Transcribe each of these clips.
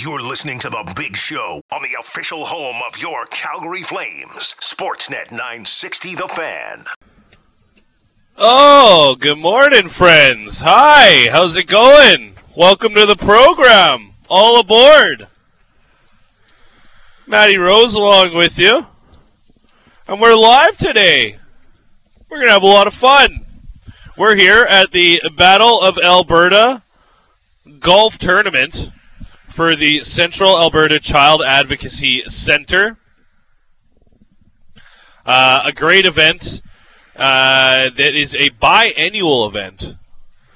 You're listening to The Big Show on the official home of your Calgary Flames. Sportsnet 960 The Fan. Oh, good morning, friends. Hi, how's it going? Welcome to the program. All aboard. Matty Rose along with you. And we're live today. We're going to have a lot of fun. We're here at the Battle of Alberta Golf Tournament for the Central Alberta Child Advocacy Center. Uh, a great event uh, that is a biannual event,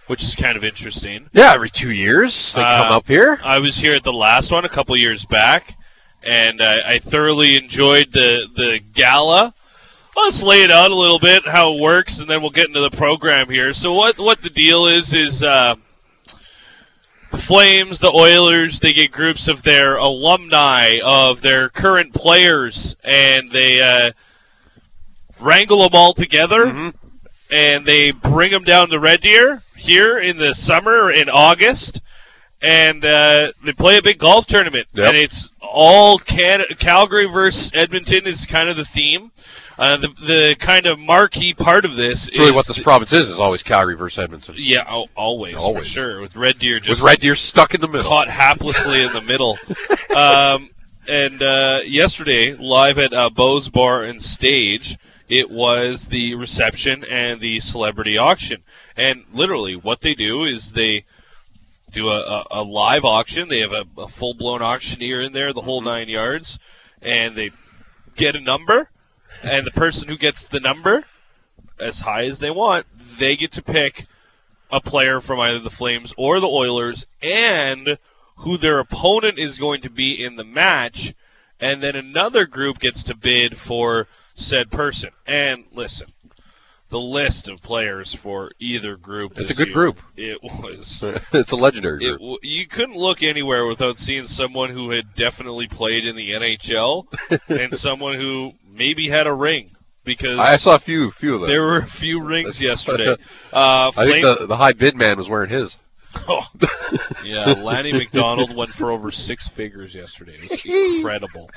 which is kind of interesting. Yeah, every two years they Uh, come up here. I was here at the last one a couple years back, and I, I thoroughly enjoyed the the gala. Let's lay it out a little bit how it works, and then we'll get into the program here. So what what the deal is is uh, the Flames, the Oilers, they get groups of their alumni, of their current players, and they uh, wrangle them all together, and they bring them down to Red Deer here in the summer in August and uh, they play a big golf tournament, Yep. and it's all Can- Calgary versus Edmonton is kind of the theme. Uh, the the kind of marquee part of this It's really what this province is. Is always Calgary versus Edmonton. yeah, al- always, for Always. sure. With Red Deer just With Red Deer stuck in the middle. caught haplessly in the middle. Um, and uh, yesterday, live at uh, Bo's Bar and Stage, it was the reception and the celebrity auction. And literally, what they do is they do a, a, a live auction. They have a, a full blown auctioneer in there, the whole nine yards, and they get a number, and the person who gets the number as high as they want, they get to pick a player from either the Flames or the Oilers and who their opponent is going to be in the match, and then another group gets to bid for said person. And listen, the list of players for either group. It's a good year, group. It was. it's a legendary group. w- you couldn't look anywhere without seeing someone who had definitely played in the NHL and someone who maybe had a ring because I saw a few, few of them. there were a few rings yesterday. Uh, I think the, the high bid man was wearing his. Oh, yeah, Lanny McDonald went for over six figures yesterday. It was incredible.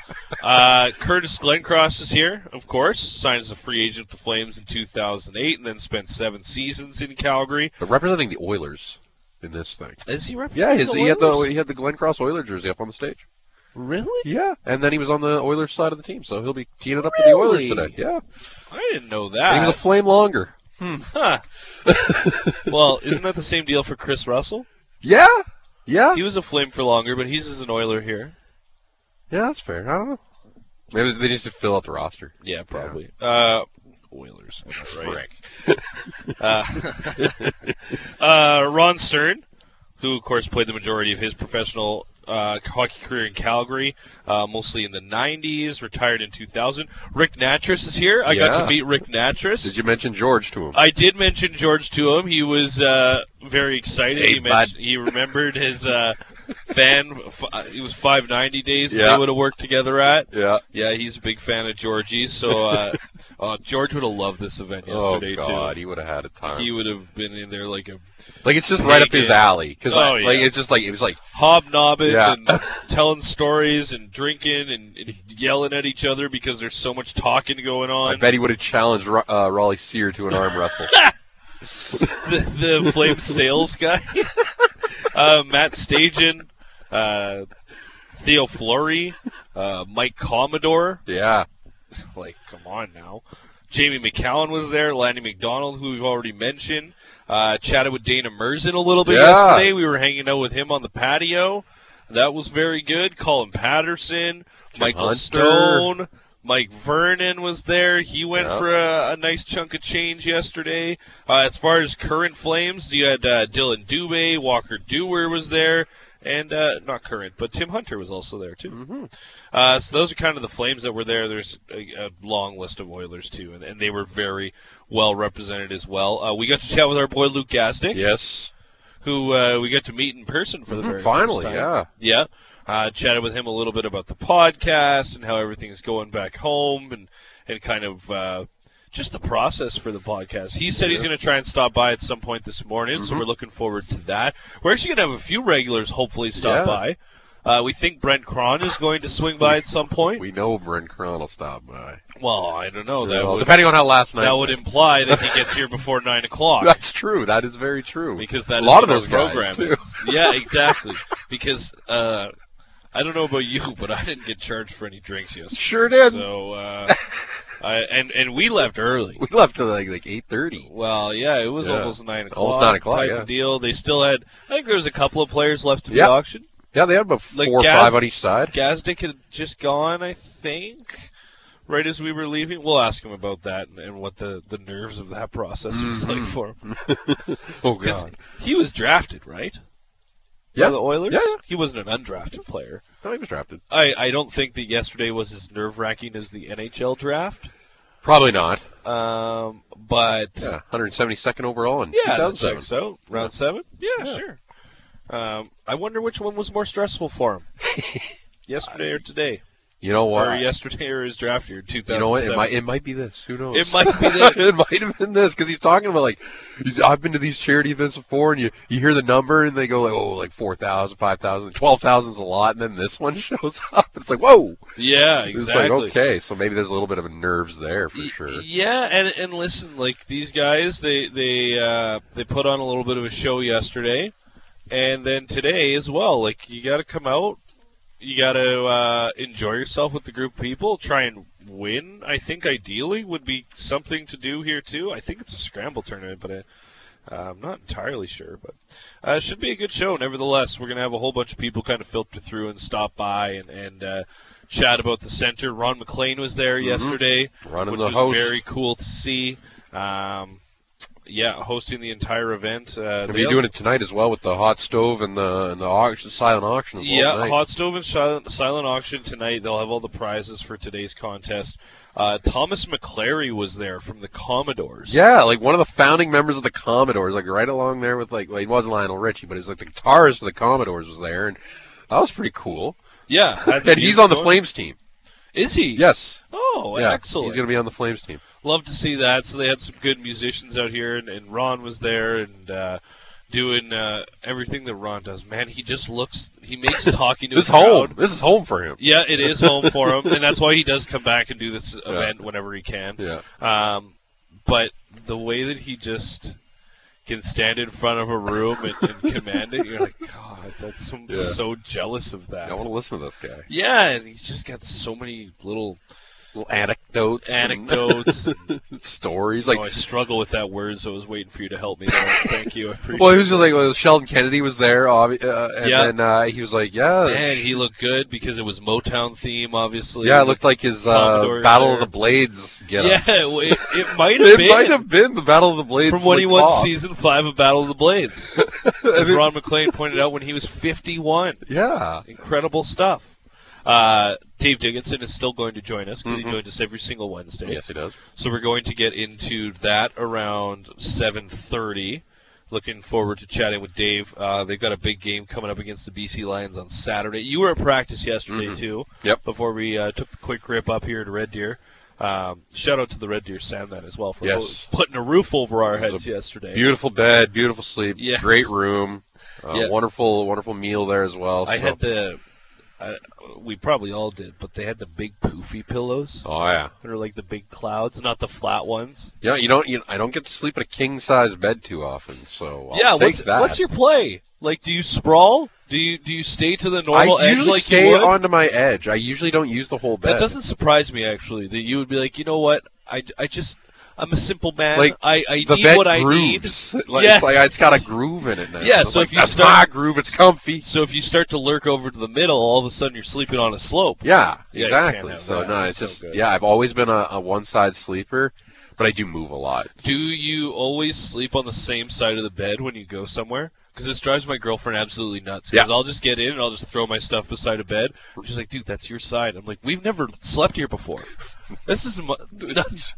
Uh, Curtis Glencross is here, of course. Signed as a free agent with the Flames in 2008 and then spent seven seasons in Calgary. But representing the Oilers in this thing. Is he Yeah, representing his, the he had the Oilers? he had the Glencross Oiler jersey up on the stage. Really? Yeah, and then he was on the Oilers side of the team, so he'll be teeing it up with the Oilers Really? today. Yeah, I didn't know and he was a that. flame longer. Huh. well, isn't that the same deal for Kris Russell? Yeah, yeah, He was a flame for longer, but he's as an Oiler here. yeah. That's fair. I don't know. Maybe they just to fill out the roster. Yeah, probably. Uh, Oilers, am I right? uh, uh, Ron Stern, who of course played the majority of his professional uh, hockey career in Calgary, uh, mostly in the '90s. Retired in 2000. Ric Nattress is here. I got to meet Ric Nattress. Did you mention George to him? I did mention George to him. He was uh, very excited. Hey, he, bud. he remembered his uh, fan. F- he was 590 days Yeah. they would have worked together at. yeah. Yeah, he's a big fan of Georgie's. So uh, uh, George would have loved this event yesterday too. Oh God, too. he would have had a time. He would have been in there like a like it's just right up his alley because oh, like yeah. it's just like it was like hobnobbing Yeah. and telling stories and drinking and, and yelling at each other because there's so much talking going on. I bet he would have challenged uh, Raleigh Sear to an arm wrestle. the, the flame sales guy, uh, Matt Stajan, uh, Theo Fleury, uh, Mike Commodore. yeah, like, come on now. Jamie Macoun was there. Lanny McDonald, who we've already mentioned. Uh, chatted with Dana Murzyn a little bit Yeah. yesterday. We were hanging out with him on the patio. That was very good. Colin Patterson, Michael Hunter. Stone, Mike Vernon was there. He went for a, a nice chunk of change yesterday. Uh, as far as current Flames, you had uh, Dillon Dubé, Walker Duehr was there, and uh, not current, but Tim Hunter was also there too. Mm-hmm. Uh, so those are kind of the Flames that were there. There's a, a long list of Oilers too, and, and they were very well represented as well. Uh, we got to chat with our boy Luke Gazdic, yes, who uh, we got to meet in person for the Mhm, very finally, first time. yeah. yeah. Uh, chatted with him a little bit about the podcast and how everything's going back home, and and kind of. Just the process for the podcast. He said he's going to try and stop by at some point this morning, so Mhm. we're looking forward to that. We're actually going to have a few regulars hopefully stop Yeah. by. Uh, we think Brent Krahn is going to swing by at some point. We know Brent Krahn will stop by. well, I don't know. That Well, would, depending on how last night. that would imply that he gets here before nine o'clock. That's true. That is very true. because that a is lot of those guys too. Yeah, exactly. because uh, I don't know about you, but I didn't get charged for any drinks yesterday. Sure did. So, uh, I, and and we left early. we left at like like eight thirty. Well, yeah, it was Yeah. almost nine o'clock. Almost nine o'clock, Type yeah. of deal. They still had. I think there was a couple of players left to be Yeah. auctioned. Yeah, they had about four Like or five on each side. Gazdic had just gone, I think, right as we were leaving. We'll ask him about that and, and what the, the nerves of that process was mm-hmm. like for him. Oh god. he was drafted, right? Yeah. By the Oilers? Yeah, yeah. He wasn't an undrafted player. No, he was drafted. I, I don't think that yesterday was as nerve wracking as the NHL draft. Probably not. Um, but Yeah, 172nd overall in yeah, that 2007. checks out. Round seven? Yeah, sure. Um, I wonder which one was more stressful for him. yesterday or today? You know what? Or yesterday or his draft year, 2007. You know what? It might it might be this. Who knows? It might be this. it might have been this because he's talking about like I've been to these charity events before, and you you hear the number and they go like oh like four thousand, five thousand, twelve thousand is a lot, and then this one shows up. It's like whoa. Yeah, It's exactly. like okay, so maybe there's a little bit of a nerves there for sure. Yeah, and and listen, like these guys, they they uh, they put on a little bit of a show yesterday, and then today as well. Like you got to come out, you got to uh, enjoy yourself with the group of people, try and win. I think ideally would be something to do here too. I think it's a scramble tournament, but. I, uh, I'm not entirely sure, but uh, it should be a good show. Nevertheless, we're going to have a whole bunch of people kind of filter through and stop by and, and uh, chat about the center. Ron MacLean was there yesterday, Mm-hmm. Running which the was host. very cool to see. Um, yeah, hosting the entire event. Uh, And they be doing it tonight as well with the hot stove and the and the auction, silent auction. Yeah, tonight. hot stove and silent, silent auction tonight. They'll have all the prizes for today's contest. Uh, Thomas McClary was there from the Commodores. Yeah, like one of the founding members of the Commodores, like right along there with like well, he wasn't Lionel Richie, but he was like the guitarist of the Commodores was there, and that was pretty cool. yeah, And he's on the. Flames team. Is he? Yes. Oh, yeah, excellent. He's going to be on the Flames team. Love to see that. So they had some good musicians out here, and, and Ron was there and uh, doing uh, everything that Ron does. Man, he just looks. He makes talking to This home. This is home for him. Yeah, it is home for him, and that's why he does come back and do this event whenever he can. Yeah. Um, but the way that he just can stand in front of a room and, and command it, you're like, God, that's so, Yeah. so jealous of that. I want to listen to this guy. yeah, and he's just got so many little Little anecdotes, anecdotes. and, stories. you Like, know, I struggle with that word, so I was waiting for you to help me. There. Thank you. I appreciate well, he was it. just like well, Sheldon Kennedy was there, obvi- uh, and Yeah. then uh, he was like, yeah, Man, he looked good because it was Motown theme, obviously. yeah, it looked like his uh, Battle of the Blades. Get Yeah, it, it might have it been. might have been the Battle of the Blades from when he won season five of Battle of the Blades. As Ron MacLean pointed out when he was 51. Yeah, Incredible stuff. Uh, Dave Dickenson is still going to join us because he joins us every single Wednesday. Mm-hmm. yes, he does. So we're going to get into that around 7:30. Looking forward to chatting with Dave. Uh, they've got a big game coming up against the BC Lions on Saturday. You were at practice yesterday too. Mm-hmm. Yep. Before we uh, took the quick rip up here to Red Deer. Um, shout out to the Red Deer Sandman as well for Yes. putting a roof over our heads yesterday. Beautiful bed, beautiful sleep, Yes. great room, uh, Yeah. wonderful, wonderful meal there as well. I so- had the. I, we probably all did, but they had the big poofy pillows. Oh yeah, that are like the big clouds, not the flat ones. Yeah, you don't. You I don't get to sleep in a king size bed too often, so I'll yeah, take what's that. what's your play? Like, do you sprawl? Do you do you stay to the I normal edge usually like stay you would? onto my edge. I usually don't use the whole bed. that doesn't surprise me actually. That you would be like, you know what? I, I just I'm a simple man. Like, I, I the need bed what I grooves. need. Like, yeah. It's like it's got a groove in it now. Yeah, so like, if you that's start- my groove, it's comfy. So if you start to lurk over to the middle, all of a sudden you're sleeping on a slope. Yeah, Yeah, exactly. So that. no, it's just yeah. I've always been a, a one side sleeper, but I do move a lot. Do you always sleep on the same side of the bed when you go somewhere? Because this drives my girlfriend absolutely nuts. Because Yeah. I'll just get in and I'll just throw my stuff beside a bed. She's like, "Dude, that's your side." I'm like, "We've never slept here before. This is none, No,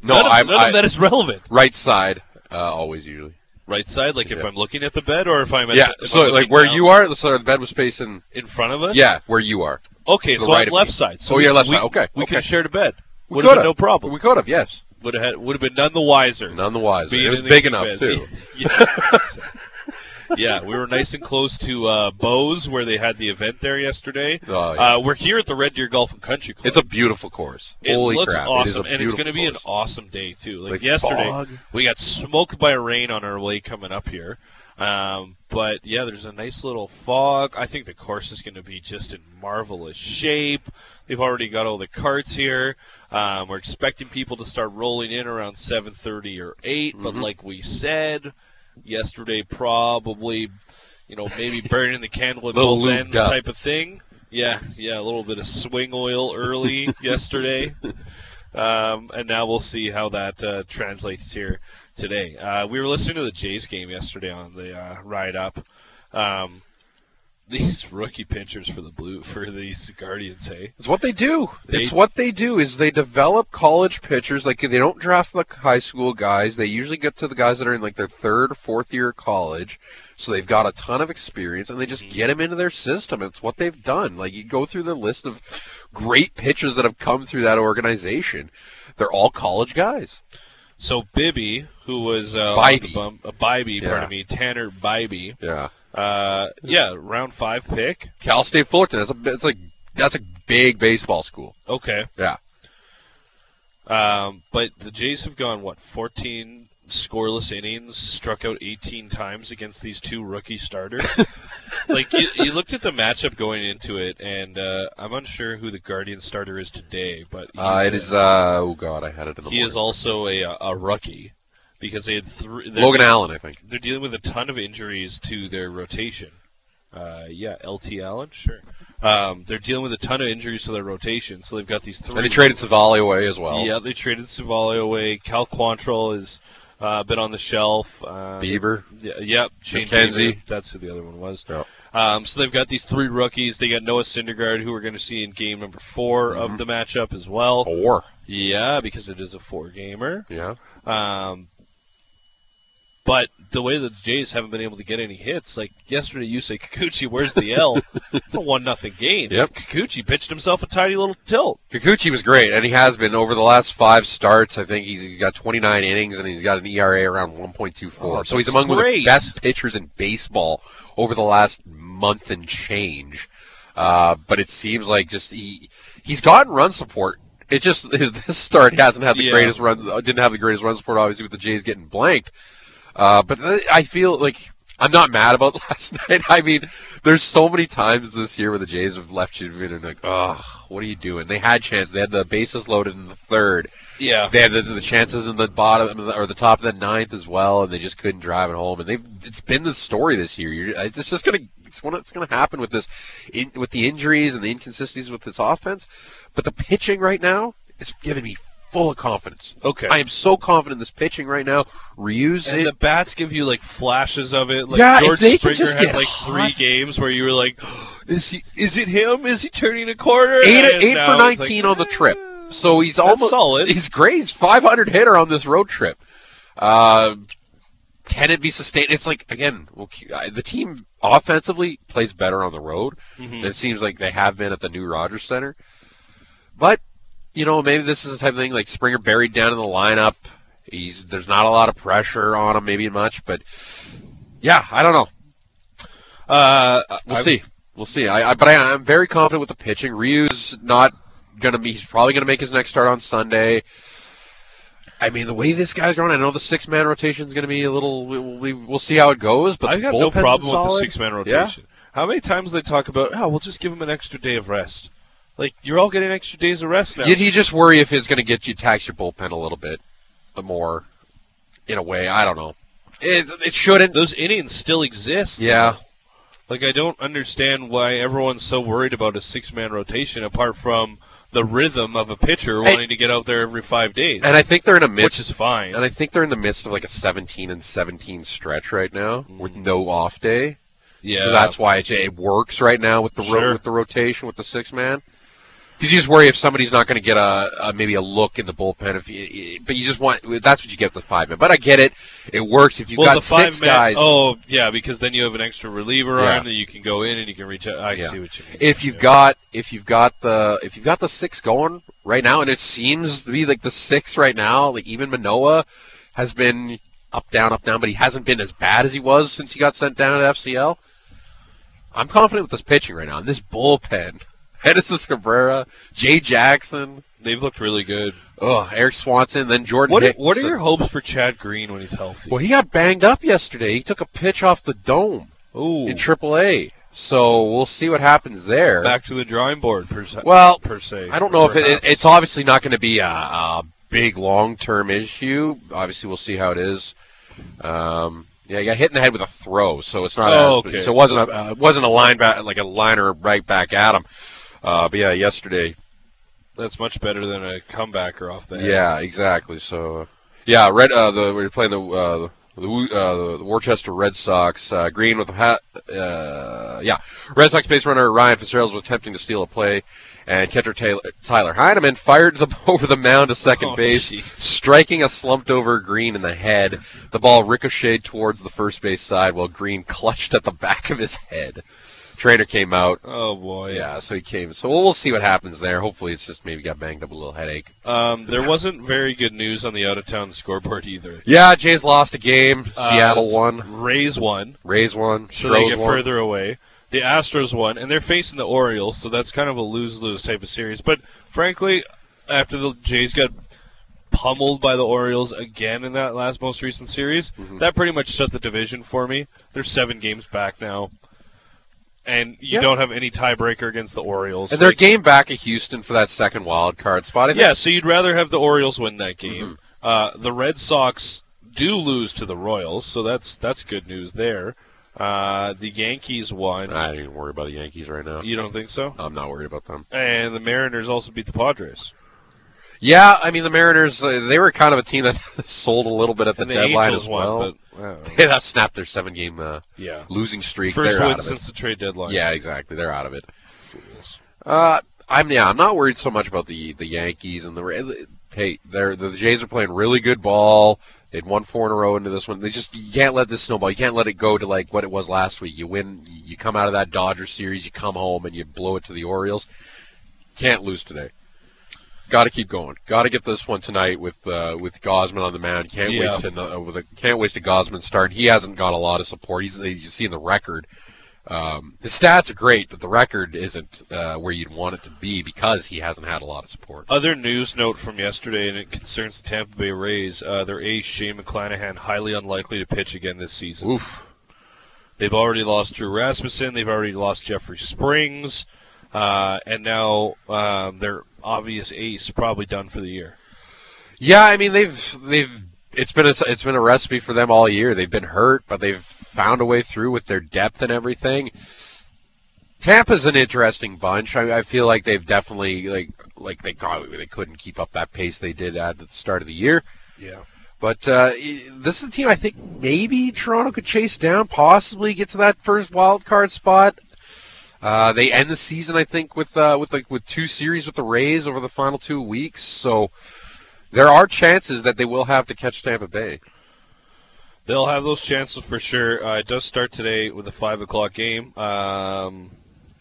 none, of, I'm- none I- of that is relevant." Right side, uh, always usually. Right side, like if I'm looking at the bed, or if I'm at Yeah. the, if So I'm like where down you are, so the bed was facing. in front of us. Yeah, where you are. Okay, so right I'm left me. side. So Oh, you're left we- side. Okay, We okay. could have shared a bed. We Would have no problem. We could have. Yes. Would have had, would have been none the wiser. None the wiser. It was big enough too. Yeah. we were nice and close to uh, Bo's where they had the event there yesterday. Oh, yeah. uh, we're here at the Red Deer Golf and Country Club. It's a beautiful course. It Holy looks crap! awesome, it and it's going to be an awesome day too. Like, Like yesterday, fog. we got smoked by rain on our way coming up here. Um, but yeah, there's a nice little fog. I think the course is going to be just in marvelous shape. They've already got all the carts here. Um, we're expecting people to start rolling in around 7:30 or 8. But Mm-hmm. like we said yesterday, probably, you know, maybe burning the candle at both ends up. type of thing. Yeah, yeah, a little bit of swing oil early yesterday. Um, and now we'll see how that uh, translates here today. Uh, we were listening to the Jays game yesterday on the uh, ride up. Um, these rookie pitchers for the blue for these Guardians, hey, It's what they do. They- it's what they do is they develop college pitchers. Like they don't draft the high school guys. They usually get to the guys that are in like their third or fourth year of college. So they've got a ton of experience and they just get them into their system. It's what they've done. Like you go through the list of great pitchers that have come through that organization. They're all college guys. So Bibby, who was uh, Bibee. the bum, uh, Bibee, Yeah. pardon me, Tanner Bibee, Yeah. Uh, yeah, round five pick. Cal State Fullerton. That's a it's like that's a big baseball school. Okay, Yeah. um, but the Jays have gone what 14 scoreless innings, struck out 18 times against these two rookie starters. like you, you looked at the matchup going into it, and uh, I'm unsure who the Guardian starter is today, but Uh, it a- is uh oh god, I had it in the he is also a a rookie because they had three. Logan Allen, I think. they're dealing with a ton of injuries to their rotation. Uh, yeah, LT Allen, sure. Um, they're dealing with a ton of injuries to their rotation, so they've got these three. And they traded Civale away as well. Yeah, they traded Civale away. Cal Quantrill has uh, been on the shelf. Uh, Bieber. Yeah, yep. Shane McKenzie. Bieber, That's who the other one was. Yep. Um, so they've got these three rookies. They got Noah Syndergaard, who we're going to see in game number 4 Mm-hmm. of the matchup as well. Four. Yeah, because it is a four gamer. Yeah. Um, but the way that the Jays haven't been able to get any hits, like yesterday, you say Kikuchi, where's the L? it's a one nothing game. Yep. Kikuchi pitched himself a tiny little tilt. Kikuchi was great, and he has been over the last five starts. I think he's got 29 innings, and he's got an ERA around 1.24. Oh, so he's among the great. best pitchers in baseball over the last month and change. Uh, but it seems like just he he's gotten run support. It just this start hasn't had the Yeah. greatest run. Didn't have the greatest run support, obviously, with the Jays getting blanked. Uh, but I feel like I'm not mad about last night. I mean, there's so many times this year where the Jays have left you feeling like, oh, what are you doing? They had chance. They had the bases loaded in the third. Yeah. They had the, the chances in the bottom or the top of the ninth as well, and they just couldn't drive it home. And they've it's been the story this year. You're, it's just gonna it's one it's gonna happen with this in, with the injuries and the inconsistencies with this offense. But the pitching right now is giving me full of confidence. Okay. I am so confident in this pitching right now. Reuse And it. the bats give you like flashes of it. Like Yeah, George they Springer had like hot. three games where you were like, "Is he? Is it him? Is he turning a corner?" eight And eight for it's like, nineteen on the trip. "Eh." So he's almost solid. He's great. He's 500 hitter on this road trip. Uh, can it be sustained? It's like again, well, uh, the team offensively plays better on the road. Mm-hmm. And it seems like they have been at the new Rogers Center. But you know, maybe this is the type of thing like Springer buried down in the lineup. He's there's not a lot of pressure on him, maybe much, but yeah, I don't know. Uh, We'll I- see. We'll see. I, I but I, I'm very confident with the pitching. Ryu's not gonna be. He's probably gonna make his next start on Sunday. I mean, the way this guy's going, I know the six man rotation is going to be a little. We, we, we'll see how it goes. But I've got no problem with the six man rotation. How many times do they talk about? Oh, we'll just give him an extra day of rest. Like you're all getting extra days of rest now. You, you just worry if it's going to get you tax your bullpen a little bit the more. In a way, I don't know. It, it shouldn't. Those innings still exist. Yeah, Like I don't understand why everyone's so worried about a six man rotation apart from the rhythm of a pitcher wanting to get out there every five days. and I think they're in a midst, which is fine. and I think they're in the midst of like a 17 and 17 stretch right now with no off day. Mm. yeah. So that's why it, it works right now with the ro- with the rotation with the six man. Because you just worry if somebody's not going to get a, a maybe a look in the bullpen. If you, but you just want that's what you get with five man. But I get it; it works if you've well, got six man, guys. Oh, yeah, because then you have an extra reliever Yeah. arm that you can go in and you can reach out. I Yeah. see what you mean. If you've Yeah. got if you've got the if you've got the six going right now, and it seems to be like the six right now, like even Manoah has been up down, up down, but he hasn't been as bad as he was since he got sent down to FCL. I'm confident with this pitching right now. And this bullpen, Edison Cabrera, Jay Jackson, They've looked really good. oh Erik Swanson, then Jordan. What are, Hicks. what are your hopes for Chad Green when he's healthy? Well, he got banged up yesterday. He took a pitch off the dome Ooh, in AAA. So we'll see what happens there. back to the drawing board per se. Well, per se. I don't know if it, it, it's obviously not going to be a, a big long term issue. Obviously, we'll see how it is. Um, yeah, he got hit in the head with a throw, so it's not. Oh, as, okay. So it wasn't a uh, it wasn't a line back like a liner right back at him. Uh, but yeah, yesterday. That's much better than a comebacker off the head. Yeah, exactly. So yeah, red. Uh, the we're playing the. Uh, the, uh, the Worcester Red Sox, uh, Green with a hat. Uh, yeah, Red Sox base runner Ryan Fitzgerald was attempting to steal a play, and catcher Taylor, Tyler Heineman fired the, over the mound to second Oh, base, jeez. striking a slumped over Green in the head. The ball ricocheted towards the first base side while Green clutched at the back of his head. Trainer came out. Oh boy. Yeah, so he came. So we'll, we'll see what happens there. Hopefully, it's just maybe got banged up a little headache. Um, there wasn't very good news on the out of town scoreboard either. Yeah, Jays lost a game. Uh, Seattle won. Rays won, Rays won. so they get won. further away. The Astros won, and they're facing the Orioles, so that's kind of a lose-lose type of series. But frankly, after the Jays got pummeled by the Orioles again in that last most recent series, Mm-hmm. that pretty much shut the division for me. They're seven games back now, and you Yeah. don't have any tiebreaker against the Orioles. And they're Like, game back at Houston for that second wild card spot. I think. Yeah, so you'd rather have the Orioles win that game. Mm-hmm. Uh, the Red Sox do lose to the Royals, so that's that's good news there. Uh, the Yankees won. I don't even worry about the Yankees right now. You don't think so? I'm not worried about them. And the Mariners also beat the Padres. Yeah, I mean the Mariners. Uh, they were kind of a team that sold a little bit at the, the deadline Angels as won, well. but I don't. Yeah, that snapped their seven-game uh, yeah. losing streak. First They're win out of it. since the trade deadline. Yeah, exactly. They're out of it. Fools. Uh, I'm yeah. I'm not worried so much about the the Yankees and the. Hey, they're the Jays are playing really good ball. They'd won four in a row into this one. They just you can't let this snowball. You can't let it go to like what it was last week. You win, you come out of that Dodgers series, you come home and you blow it to the Orioles. Can't lose today. Got to keep going. Got to get this one tonight with uh, with Gausman on the mound. Can't Yeah. waste a, uh, with a can't waste a Gausman start. He hasn't got a lot of support. He's you see in the record. Um, his stats are great, but the record isn't uh, where you'd want it to be because he hasn't had a lot of support. Other news note from yesterday, and it concerns the Tampa Bay Rays. Uh, their ace Shane McClanahan highly unlikely to pitch again this season. Oof. They've already lost Drew Rasmussen. They've already lost Jeffrey Springs, uh, and now um, their obvious ace probably done for the year. Yeah, I mean they've they've it's been a it's been a recipe for them all year. They've been hurt, but they've found a way through with their depth and everything. Tampa's an interesting bunch. I, I feel like they've definitely like like they got, they couldn't keep up that pace they did at the start of the year. Yeah. But uh, this is a team I think maybe Toronto could chase down, possibly get to that first wild card spot. Uh, they end the season, I think, with uh, with like with two series with the Rays over the final two weeks. So there are chances that they will have to catch Tampa Bay. They'll have those chances for sure. Uh, it does start today with a five o'clock game. Um,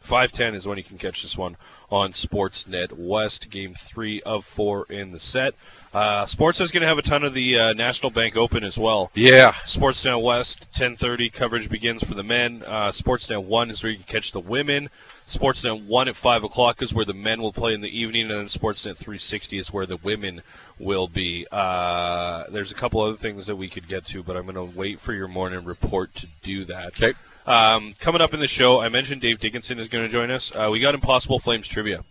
Five ten is when you can catch this one on Sportsnet West. Game three of four in the set. Uh, Sportsnet's going to have a ton of the uh, National Bank Open as well. Yeah, Sportsnet West, 10:30 coverage begins for the men. Uh, Sportsnet One is where you can catch the women. Sportsnet One at five o'clock is where the men will play in the evening, and then Sportsnet 360 is where the women will be. Uh, there's a couple other things that we could get to, but I'm going to wait for your morning report to do that. Okay. Um, coming up in the show, I mentioned Dave Dickenson is going to join us. Uh, we got Impossible Flames trivia,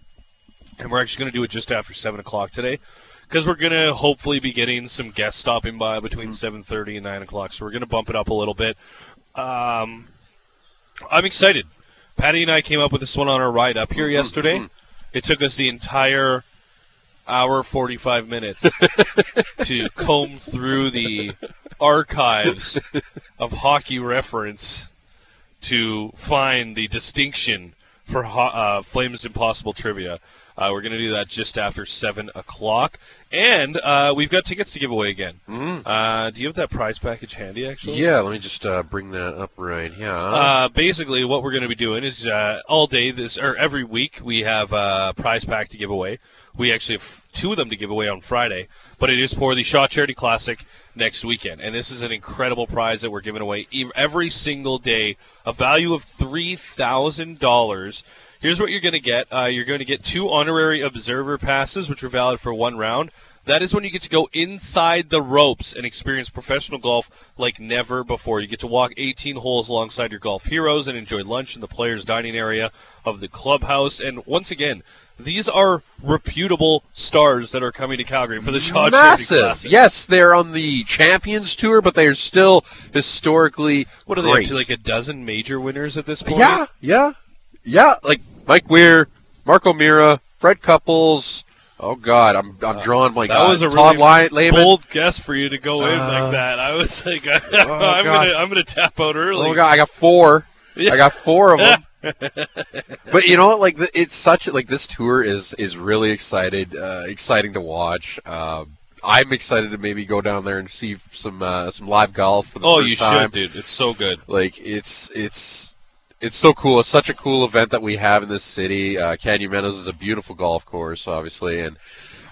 and we're actually going to do it just after seven o'clock today because we're going to hopefully be getting some guests stopping by between 7.30 and 9 o'clock so we're going to bump it up a little bit. Um, i'm excited. Patty and i came up with this one on our ride up here yesterday. it took us the entire hour 45 minutes to comb through the archives of hockey reference to find the distinction for ho- uh, Flames Impossible trivia. Uh, we're going to do that just after 7 o'clock. And uh, we've got tickets to give away again. Mhm. Uh, do you have that prize package handy, actually? yeah. Let me just uh, bring that up right here. Uh, basically, what we're going to be doing is uh, all day this or every week we have a prize pack to give away. We actually have two of them to give away on Friday, but it is for the Shaw Charity Classic next weekend. And this is an incredible prize that we're giving away every single day, a value of $3,000. Here's what you're going to get uh, you're going to get two honorary observer passes, which are valid for one round. That is when you get to go inside the ropes and experience professional golf like never before. You get to walk 18 holes alongside your golf heroes and enjoy lunch in the players' dining area of the clubhouse. And once again, these are reputable stars that are coming to Calgary for the Shaw Massive. Yes, they're on the Champions Tour, but they're still historically What are they great. up to? Like a dozen major winners at this point? Yeah, yeah, yeah. Like Mike Weir, Mark O'Meara, Fred Couples. Oh God, I'm I'm drawing like Uh, That uh, was a Todd really Ly- bold guess for you to go in Uh, like that. I was like, I'm God. gonna, I'm gonna tap out early. Oh God, I got four. Yeah. I got four of them. but you know what? Like it's such like this tour is is really excited, uh, exciting to watch. Um I'm excited to maybe go down there and see some uh, some live golf for the oh, first you time. should, dude. It's so good. Like it's it's it's so cool. It's such a cool event that we have in this city. Uh, Canyon Meadows is a beautiful golf course, obviously, and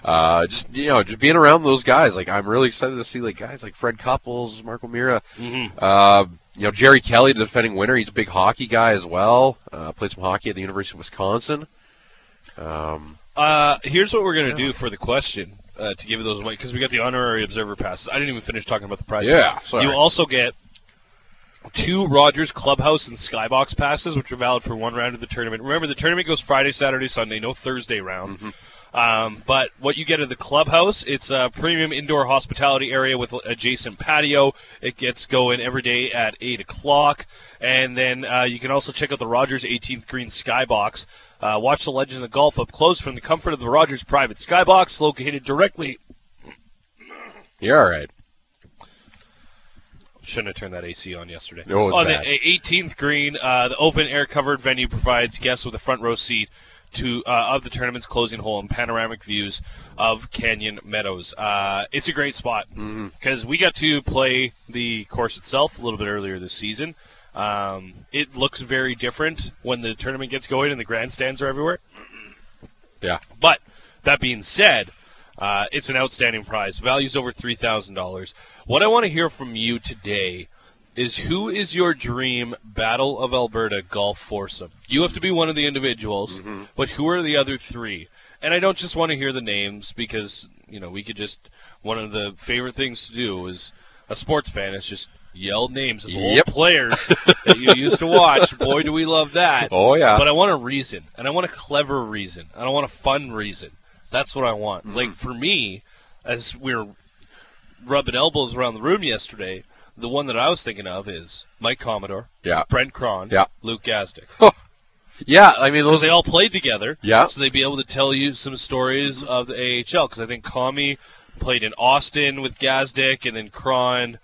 uh, just you know, just being around those guys. Like I'm really excited to see like guys like Fred Couples, Mark O'Meara, Mm-hmm. uh, you know Jerry Kelly, the defending winner. He's a big hockey guy as well. Uh, played some hockey at the University of Wisconsin. Um, Uh, here's what we're gonna do for the question uh, to give those away because we got the honorary observer passes. I didn't even finish talking about the prize. Yeah. You also get two Rogers Clubhouse and Skybox passes, which are valid for one round of the tournament. Remember, the tournament goes Friday, Saturday, Sunday, no Thursday round. Mm-hmm. Um, but what you get at the clubhouse, it's a premium indoor hospitality area with adjacent patio. It gets going every day at eight o'clock, and then uh, you can also check out the Rogers 18th Green Skybox. Uh, watch the Legends of Golf up close from the comfort of the Rogers private skybox, located directly. you're all right. Shouldn't have turned that AC on yesterday. No, on bad. the 18th green, uh, the open air covered venue provides guests with a front row seat to uh, of the tournament's closing hole and panoramic views of Canyon Meadows. Uh, it's a great spot Mm-hmm. because we got to play the course itself a little bit earlier this season. Um, it looks very different when the tournament gets going and the grandstands are everywhere. Yeah. But that being said, uh, it's an outstanding prize. Values over three thousand dollars. What I want to hear from you today is who is your dream Battle of Alberta golf foursome? You have to be one of the individuals, but who are the other three? And I don't just want to hear the names because you know we could just one of the favorite things to do is a sports fan is just yell names of the Yep. old players that you used to watch. Boy, do we love that. Oh yeah. But I want a reason, and I want a clever reason. I don't want a fun reason. That's what I want. Mm-hmm. Like for me, as we are rubbing elbows around the room yesterday, the one that I was thinking of is Mike Commodore, yeah. Brent Krahn, Yeah. Luke Gazdic. Yeah. I mean those. they all played together, Yeah. so they'd be able to tell you some stories of the AHL. Because I think Commie played in Austin with Gazdic, and then Krahn.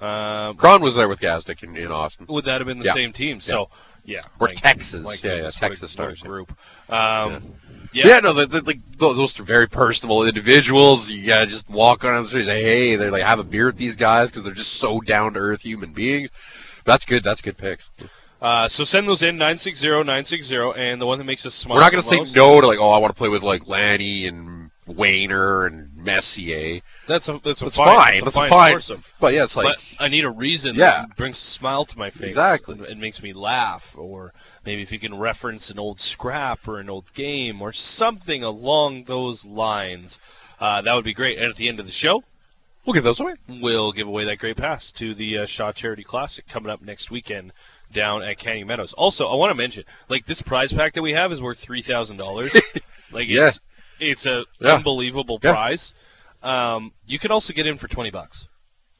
Um, Krahn was there with Gazdic in, in Austin. would that have been the Yeah. same team? So, yeah. Or my- Texas. my Yeah, yeah, Texas stars, yeah. group. Um, yeah. Yeah, no, the, the, like those are very personable individuals. You gotta just walk on the street, and say, "Hey," they're like have a beer with these guys because they're just so down to earth human beings. That's good. That's good picks. Uh, so send those in 960-960, and the one that makes us smile. We're not gonna say most- no to like, oh, I want to play with like Lanny and Wayner and Messier. That's a that's a That's fine. fine. That's a fine. fine. But yeah, it's like but I need a reason Yeah. that brings a smile to my face. Exactly. And, and makes me laugh, or maybe if you can reference an old scrap or an old game or something along those lines, uh, that would be great. And at the end of the show, we'll give those away. we'll give away that great pass to the uh, Shaw Charity Classic coming up next weekend down at Canyon Meadows. Also, I want to mention, like this prize pack that we have is worth three thousand dollars. Like Yeah. it's it's a Yeah. unbelievable Yeah. prize. Um, you can also get in for twenty bucks.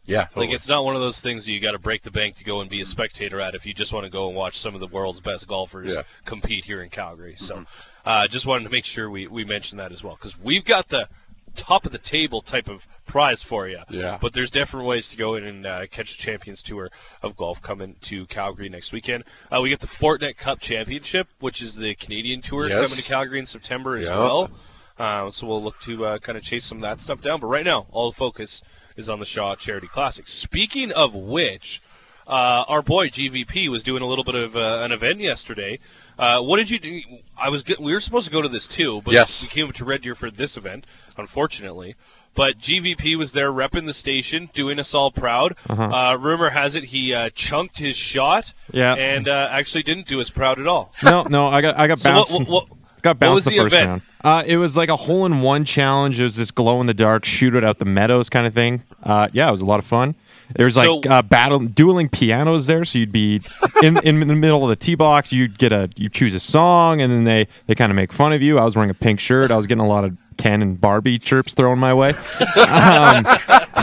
Yeah, totally. Like it's not one of those things that you got to break the bank to go and be a spectator at if you just want to go and watch some of the world's best golfers Yeah. compete here in Calgary. So, Mm-hmm. uh, just wanted to make sure we we mention that as well because we've got the top of the table type of prize for you. Yeah. But there's different ways to go in and uh, catch the Champions Tour of golf coming to Calgary next weekend. Uh, we get the Fortinet Cup Championship, which is the Canadian Tour Yes. coming to Calgary in September as Yeah. well. Uh, so we'll look to uh, kind of chase some of that stuff down. But right now, all the focus is on the Shaw Charity Classic. Speaking of which, uh, our boy GVP was doing a little bit of uh, an event yesterday. Uh, what did you do? I was we were supposed to go to this too, but Yes. we came to Red Deer for this event, unfortunately. But GVP was there repping the station, doing us all proud. uh rumor has it he uh, chunked his shot, Yeah. and uh, actually didn't do us proud at all. No, no, I got I got So what- bounced. what- got what was bounced the, the first event? round. Uh, it was like a hole in one challenge. It was this glow in the dark, shoot it out the meadows kind of thing. Uh, yeah, it was a lot of fun. There was like So- uh, battle dueling pianos there, so you'd be in in the middle of the tee box. You'd get a you choose a song, and then they they kind of make fun of you. I was wearing a pink shirt. I was getting a lot of Ken and Barbie chirps thrown my way, um,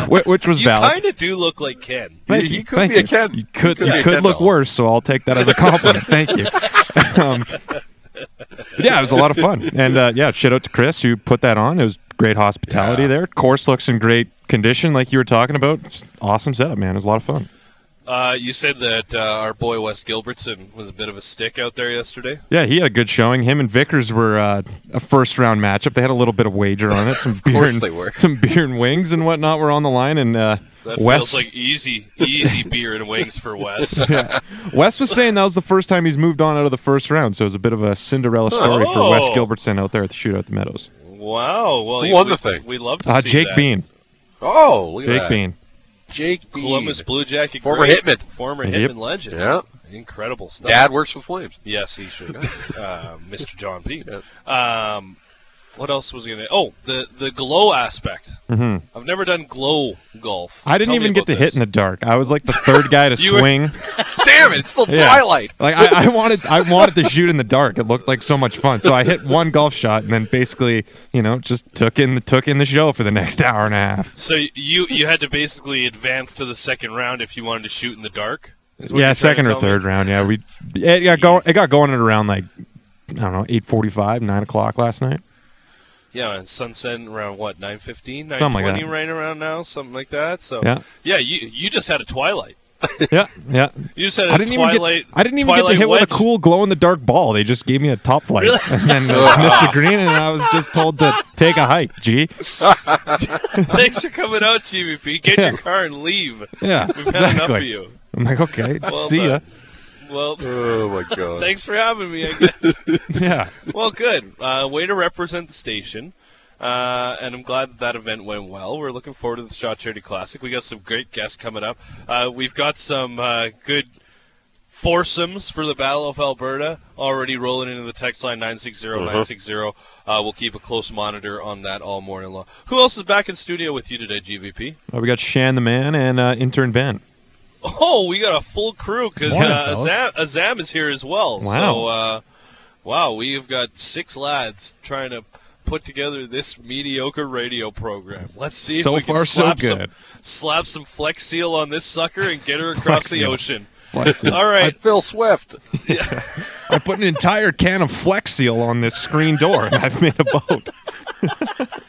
whi- which was You valid. You kind of do look like Ken. Thank He you. could Thank be a. Ken. You could, He could you could look doll. worse, so I'll take that as a compliment. Thank you. Um, but yeah, it was a lot of fun, and uh, yeah, shout out to Chris who put that on. It was great hospitality Yeah. there. Course looks in great condition, like you were talking about. Just awesome setup, man. It was a lot of fun. Uh, you said that uh, our boy Wes Gilbertson was a bit of a stick out there yesterday. Yeah, he had a good showing. Him and Vickers were uh, a first round matchup. They had a little bit of wager on it. Some beer, course and, they were. some beer and wings and whatnot were on the line, and uh, That Wes feels like easy, easy beer and wings for Wes. yeah. Wes was saying that was the first time he's moved on out of the first round, so it was a bit of a Cinderella story for Wes Oh. Gilbertson out there at the shootout the Meadows. Wow. Well, Who won we, the thing? We love to Uh, see Jake that. Bean. Oh, look at Jake that. Bean. Jake. Columbus Blue Jacket, Former great. Hitman. former Yep. Hitman legend. Yeah. incredible stuff. Dad works with Flames. Yes, he should. uh, Mr. John P. Yeah. Um, what else was gonna? Oh, the the glow aspect. hmm I've never done glow golf. I didn't Tell even get to this. hit in the dark. I was like the third guy to You were- swing. Damn it! It's still Yeah. twilight. Like I, I wanted, I wanted to shoot in the dark. It looked like so much fun. So I hit one golf shot and then basically, you know, just took in the took in the show for the next hour and a half. So you you had to basically advance to the second round if you wanted to shoot in the dark. is what Yeah, you're trying second or tell me? third round. Yeah, we it got going. It got going at around like I don't know, eight forty-five, nine o'clock last night. Yeah, and sunset around what 9:15, 9:20 right around now, something like that. So Yeah. yeah, you you just had a twilight. Yeah, yeah. You just had a I didn't even get. I didn't even get to hit with a cool glow in the dark ball. They just gave me a top flight and then missed the green, and I was just told to take a hike. Gee, Thanks for coming out, GVP. Get Yeah. your car and leave. yeah, We've had enough of exactly. you. I'm like, okay, Well see ya. Done. Well, Oh my god. thanks for having me. I guess. Yeah, well, good. Uh, way to represent the station. Uh, and I'm glad that that event went well. We're looking forward to the Shaw Charity Classic. We got some great guests coming up. Uh, we've got some uh, good foursomes for the Battle of Alberta already rolling into the text line 960-960. Uh, we'll keep a close monitor on that all morning long. Who else is back in studio with you today, GVP? Uh, we got Shan the man and uh, intern Ben. Oh, we got a full crew because Morning, uh. Azam, Azam is here as well. Wow. So, uh, wow, we've got six lads trying to put together this mediocre radio program. Let's see if So we can far, so slap good. Some, slap some Flex Seal on this sucker and get her across the ocean. Flex Seal. All right. Phil Swift. I put an entire can of Flex Seal on this screen door, and I've made a boat.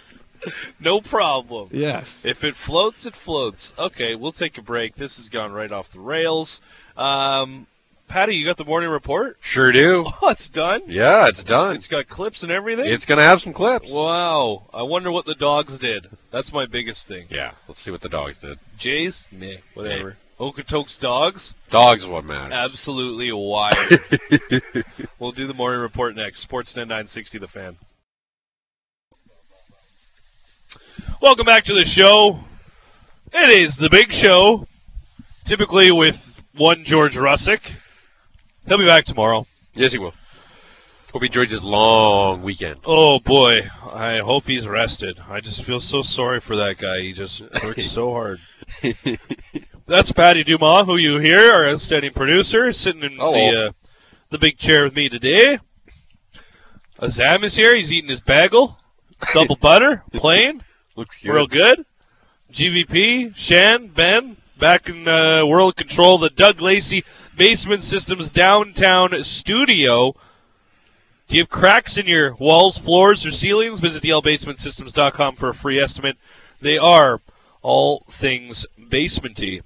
No problem. Yes. If it floats, it floats. Okay, we'll take a break. This has gone right off the rails. Um, Patty, you got the morning report? Sure do. Oh, it's done. Yeah, it's done. It's got clips and everything. It's gonna have some clips. Wow. I wonder what the dogs did. That's my biggest thing. Yeah, let's see what the dogs did. Jays? Meh. Whatever. Okotoks Dawgs? Dogs, what matters. Absolutely wild. we'll do the morning report next. Sportsnet 960, The Fan. Welcome back to the show. It is the big show, typically with one George Russick. He'll be back tomorrow. Yes, he will. Hope he enjoyed his long weekend. Oh boy, I hope he's rested. I just feel so sorry for that guy. He just works so hard. That's Patty Dumas, who you hear, our outstanding producer, sitting in Hello. the uh, the big chair with me today. Azam is here. He's eating his bagel, double butter, plain, Looks good. real good. GVP, Shan, Ben, back in uh, World Control, the Doug Lacey Basement Systems downtown studio. Do you have cracks in your walls, floors, or ceilings? Visit dlbasementsystems.com for a free estimate. They are all things basementy.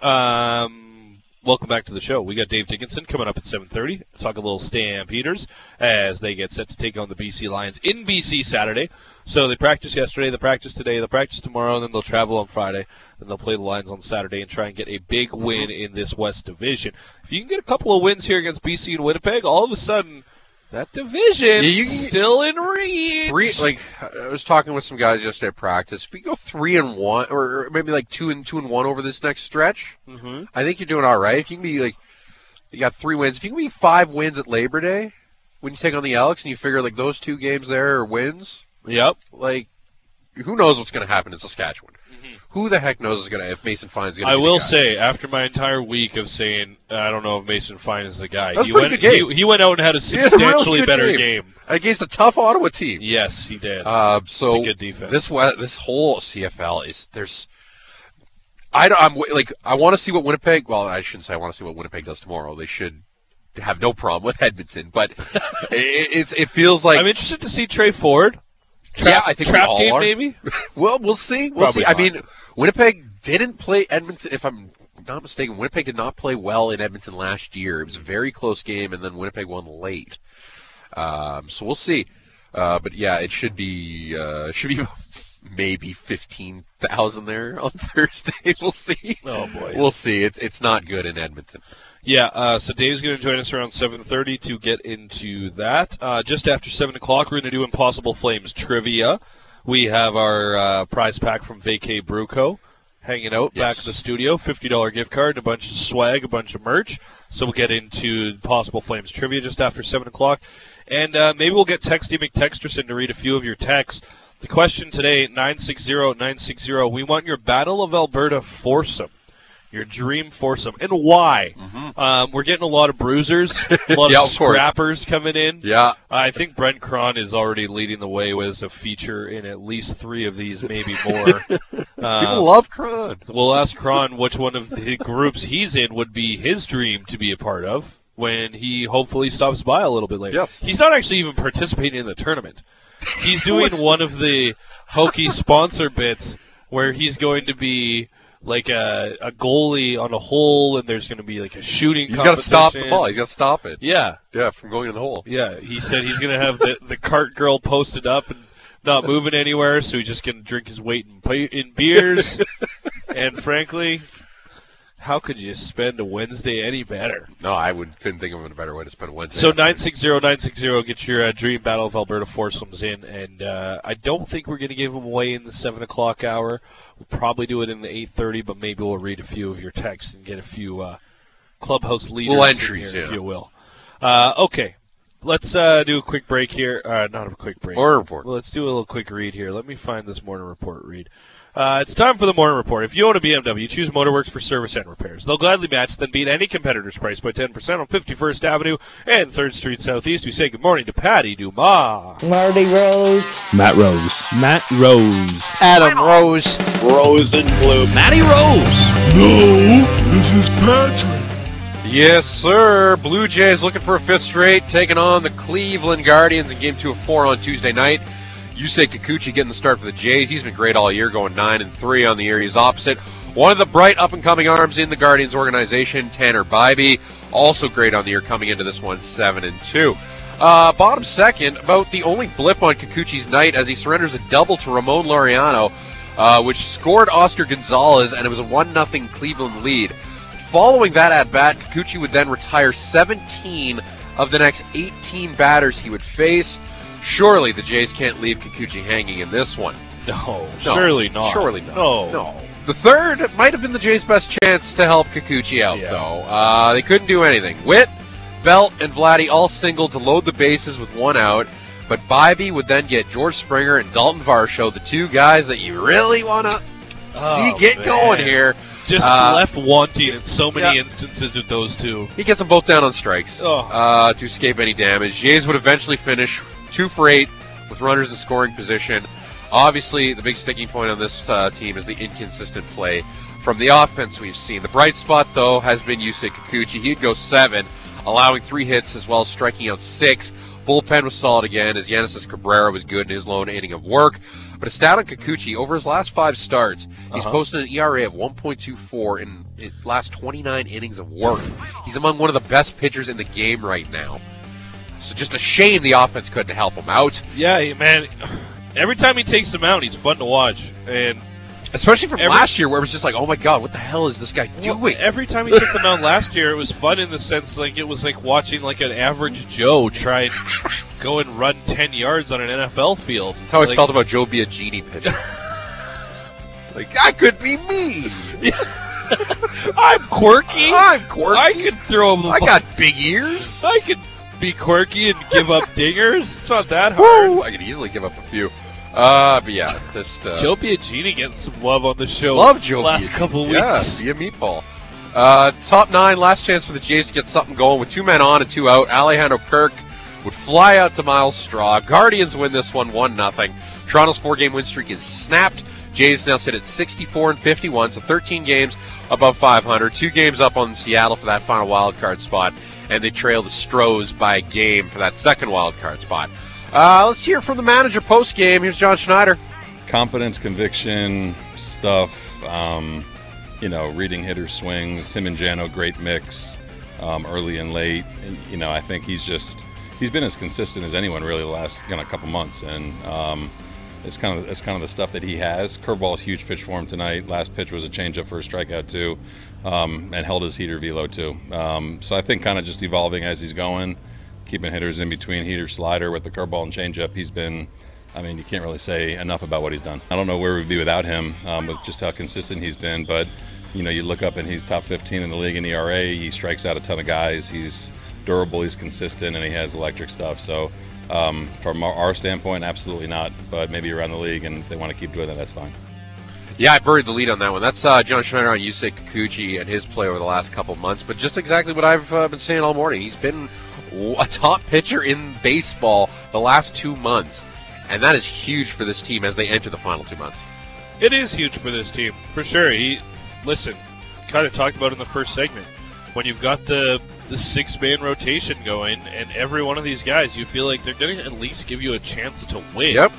Um, welcome back to the show. We got Dave Dickenson coming up at 7:30. Talk a little Stampeders as they get set to take on the BC Lions in BC Saturday. So they practice yesterday, they practice today, they'll practice tomorrow, and then they'll travel on Friday. Then they'll play the Lions on Saturday and try and get a big win in this West Division. If you can get a couple of wins here against BC and Winnipeg, all of a sudden that division Yeah, still in reach. Three like I was talking with some guys yesterday at practice. If we go three and one, or maybe like two and two and one over this next stretch, Mhm. I think you're doing all right. If you can be like, you got three wins. If you can be five wins at Labor Day when you take on the Elks, and you figure like those two games there are wins, Yep. like who knows what's going to happen in Saskatchewan? Who the heck knows is going to if Mason Fine's going to? Mm-hmm. I will say, after my entire week of saying I don't know if Mason Fine is the guy, That was he went good game. He, he went out and had a had a substantially better game. game. against a tough Ottawa team. Yes, he did. Uh, so It's a good defense. this this whole CFL is there's. I don't, I'm like I want to see what Winnipeg. Well, I shouldn't say I want to see what Winnipeg does tomorrow. They should have no problem with Edmonton, but it, it's it feels like I'm interested to see Tre Ford. Yeah, I think Trap all game, are. maybe. Well, we'll see. We'll Probably see. I mean, Winnipeg didn't play Edmonton. If I'm not mistaken, Winnipeg did not play well in Edmonton last year. It was a very close game, and then Winnipeg won late. Um, so we'll see. Uh, but yeah, it should be uh, should be maybe fifteen thousand there on Thursday. We'll see. Oh boy. We'll see. It's it's not good in Edmonton. Yeah, uh, so Dave's going to join us around 7.30 to get into that. Uh, just after 7 o'clock, we're going to do Impossible Flames trivia. We have our uh, prize pack from Vacay Bruco hanging out back Yes. at the studio. $50 gift card, a bunch of swag, a bunch of merch. So we'll get into Impossible Flames trivia just after 7 o'clock. And uh, maybe we'll get Texty McTexterson to read a few of your texts. The question today, 960-960, we want your Battle of Alberta foursome your dream foursome, and why? Um, we're getting a lot of bruisers, a lot Mm-hmm. Yeah, of of scrappers coming in. Yeah. I think Brent Krahn is already leading the way with a feature in at least three of these, maybe more. People uh, love Krahn. we'll ask Krahn which one of the groups he's in would be his dream to be a part of when he hopefully stops by a little bit later. Yes. He's not actually even participating in the tournament. He's doing one of the hokey sponsor bits where he's going to be like a, a goalie on a hole and there's going to be like a shooting He's got to stop the ball. He's got to stop it. Yeah. Yeah, from going in the hole. Yeah, he said he's going to have the, the cart girl posted up and not moving anywhere, so he's just going to drink his weight in, in beers. and frankly, how could you spend a Wednesday any better? No, I would couldn't think of a better way to spend a Wednesday. So afternoon. 960-960, get your uh, Dream Battle of Alberta foursomes in, and uh, I don't think we're going to give them away in the 7 o'clock hour. We'll probably do it in the 8.30, but maybe we'll read a few of your texts and get a few uh, clubhouse leaders entries, here, if you will. Uh, okay, let's uh, do a quick break here. Uh, not a quick break. Morning report. Well, let's do a little quick read here. Let me find this morning report read. Uh, it's time for the morning report. If you own a BMW, choose Motorworks for service and repairs. They'll gladly match, then beat any competitor's price by 10% on 51st Avenue and 3rd Street Southeast. We say good morning to Patty Dumas. Marty Rose. Matt Rose. Matt Rose. Adam Rose. Rose and blue. Matty Rose. No, this is Patrick. Yes, sir. Blue Jays looking for a fifth straight, taking on the Cleveland Guardians in game two of four on Tuesday night. Yusei Kikuchi getting the start for the Jays. He's been great all year, going nine and three on the year. He's opposite. One of the bright up and coming arms in the Guardians organization, Tanner Bibee, also great on the year, coming into this one seven and two. Uh, bottom second, about the only blip on Kikuchi's night as he surrenders a double to Ramon Laureano, uh, which scored Oscar Gonzalez, and it was a one 0 Cleveland lead. Following that at bat, Kikuchi would then retire 17 of the next 18 batters he would face. Surely the Jays can't leave Kikuchi hanging in this one. No, No, surely not. Surely not. No. No. The third might have been the Jays' best chance to help Kikuchi out, Yeah. though. Uh, they couldn't do anything. Whit, Belt, and Vladdy all singled to load the bases with one out, but Bibee would then get George Springer and Dalton Varsho, the two guys that you really want to see Oh, get man. going here. Just Uh, left wanting in so many yeah. instances with those two. He gets them both down on strikes Oh. uh, to escape any damage. Jays would eventually finish two for eight with runners in scoring position. Obviously, the big sticking point on this uh, team is the inconsistent play from the offense we've seen. The bright spot, though, has been Yusei Kikuchi. He'd go seven, allowing three hits as well as striking out six. bullpen was solid again, as Yanis Cabrera was good in his lone inning of work. But a stat on Kikuchi, over his last five starts, he's Uh-huh. posted an ERA of 1.24 in last 29 innings of work. He's among one of the best pitchers in the game right now. So just a shame the offense couldn't help him out, Yeah, man. Every time he takes them out, he's fun to watch. And especially from Every- last year, where it was just like, oh my god, what the hell is this guy doing? every time he took them out last year, it was fun in the sense like it was like watching like an average Joe try and go and run ten yards on an NFL field. That's how I felt about Joe Biagini pitching. like that could be me. I'm quirky. I'm quirky. I could throw him I ball. got big ears. I could be quirky and give up dingers. It's not that hard. Woo! I could easily give up a few. Uh, but yeah, it's just uh, Joe Biagini getting some love on the show. love Joe. last Biagini. couple Yeah, weeks. be a meatball. Uh, top nine, last chance for the Jays to get something going with two men on and two out. Alejandro Kirk would fly out to Myles Straw. Guardians win this one, one nothing. Toronto's four-game win streak is snapped. Jays now sit at 64 and 51, so 13 games above 500. Two games up on Seattle for that final wild card spot, and they trail the Stros by a game for that second wild card spot. Uh, let's hear from the manager post game. Here's John Schneider. confidence, conviction stuff. Um, you know, reading hitter swings. Him and Jano, great mix, um, early and late. You know, I think he's just he's been as consistent as anyone really the last you know couple months, and um, it's kind of it's kind of the stuff that he has. Curveball is huge pitch for him tonight. Last pitch was a changeup for a strikeout too, um, and held his heater velo too. Um, so I think kind of just evolving as he's going, keeping hitters in between heater slider with the curveball and changeup. He's been I mean, you can't really say enough about what he's done. I don't know where we'd be without him, um, with just how consistent he's been. But you know, you look up and he's top 15 in the league in ERA. He strikes out a ton of guys. He's durable. He's consistent, and he has electric stuff. So, um, from our, our standpoint, absolutely not. But maybe around the league, and if they want to keep doing that, that's fine. Yeah, I buried the lead on that one. That's uh, John Schneider on Yusei Kikuchi and his play over the last couple months. But just exactly what I've uh, been saying all morning. He's been a top pitcher in baseball the last two months. And that is huge for this team as they enter the final two months. It is huge for this team, for sure. He, listen, kind of talked about in the first segment. When you've got the the six man rotation going, and every one of these guys, you feel like they're going to at least give you a chance to win. Yep.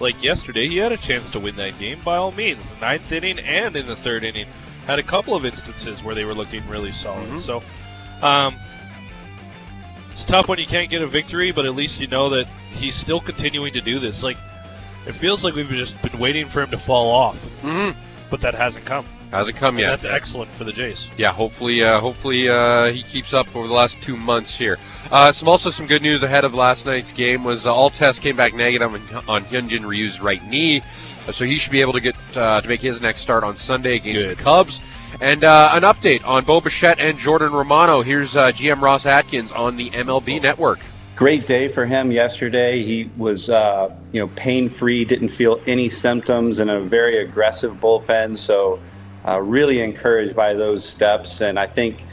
Like yesterday, he had a chance to win that game by all means. The ninth inning and in the third inning, had a couple of instances where they were looking really solid. Mhm. So, um, it's tough when you can't get a victory, but at least you know that he's still continuing to do this. Like, it feels like we've just been waiting for him to fall off, Mm-hmm. but that hasn't come. Hasn't come yet. that's excellent for the Jays. Yeah, hopefully, uh, hopefully uh, he keeps up over the last two months here. Uh, some also some good news ahead of last night's game was uh, all tests came back negative on, on Hyunjin Ryu's right knee, uh, so he should be able to get uh, to make his next start on Sunday against Good. the Cubs. And uh, an update on Bo Bichette and Jordan Romano. Here's uh, GM Ross Atkins on the MLB Network. Great day for him yesterday. He was, uh, you know, pain-free, didn't feel any symptoms, in a very aggressive bullpen. So, uh, really encouraged by those steps. And I think,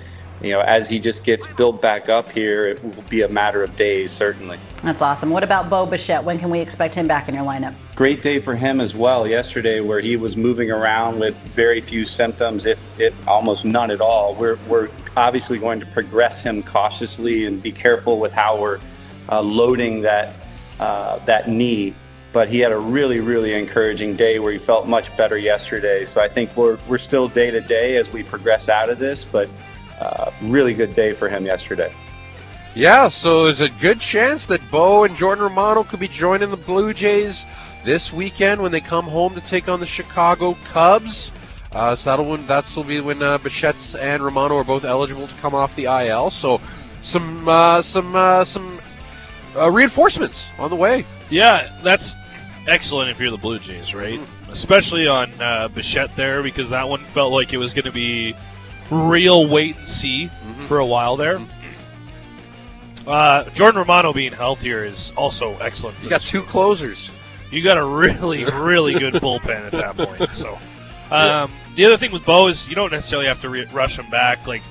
you know, as he just gets built back up here, it will be a matter of days, certainly. That's awesome. What about Bo Bichette? When can we expect him back in your lineup? Great day for him as well yesterday, where he was moving around with very few symptoms, if it almost none at all. We're, we're obviously going to progress him cautiously and be careful with how we're uh, loading that uh, that knee. But he had a really, really encouraging day where he felt much better yesterday. So I think we're we're still day to day as we progress out of this, but uh, really good day for him yesterday. Yeah, so there's a good chance that Bo and Jordan Romano could be joining the Blue Jays this weekend when they come home to take on the Chicago Cubs. Uh, so that'll when that's will be when uh, Bichettes and Romano are both eligible to come off the IL. So some uh, some uh, some uh, reinforcements on the way. Yeah, that's excellent if you're the Blue Jays, right? Especially on uh, Bichette there, because that one felt like it was going to be real wait and see for a while there. Uh, Jordan Romano being healthier is also excellent. For You got two closers. you got a really, really good bullpen at that point. So, um, the other thing with Bo is you don't necessarily have to re- rush him back. Like,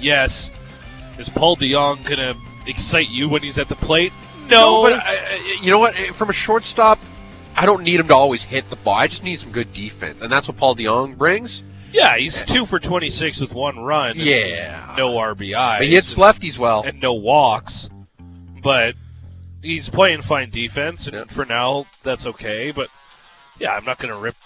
yes, is Paul DeJong gonna excite you when he's at the plate? No, but I, you know what? From a shortstop, I don't need him to always hit the ball. I just need some good defense, and that's what Paul DeJong brings. yeah, he's two for twenty six with one run. Yeah, no RBI. but he hits lefties well. and no walks. but he's playing fine defense, and for now that's okay. But yeah, I'm not going to rip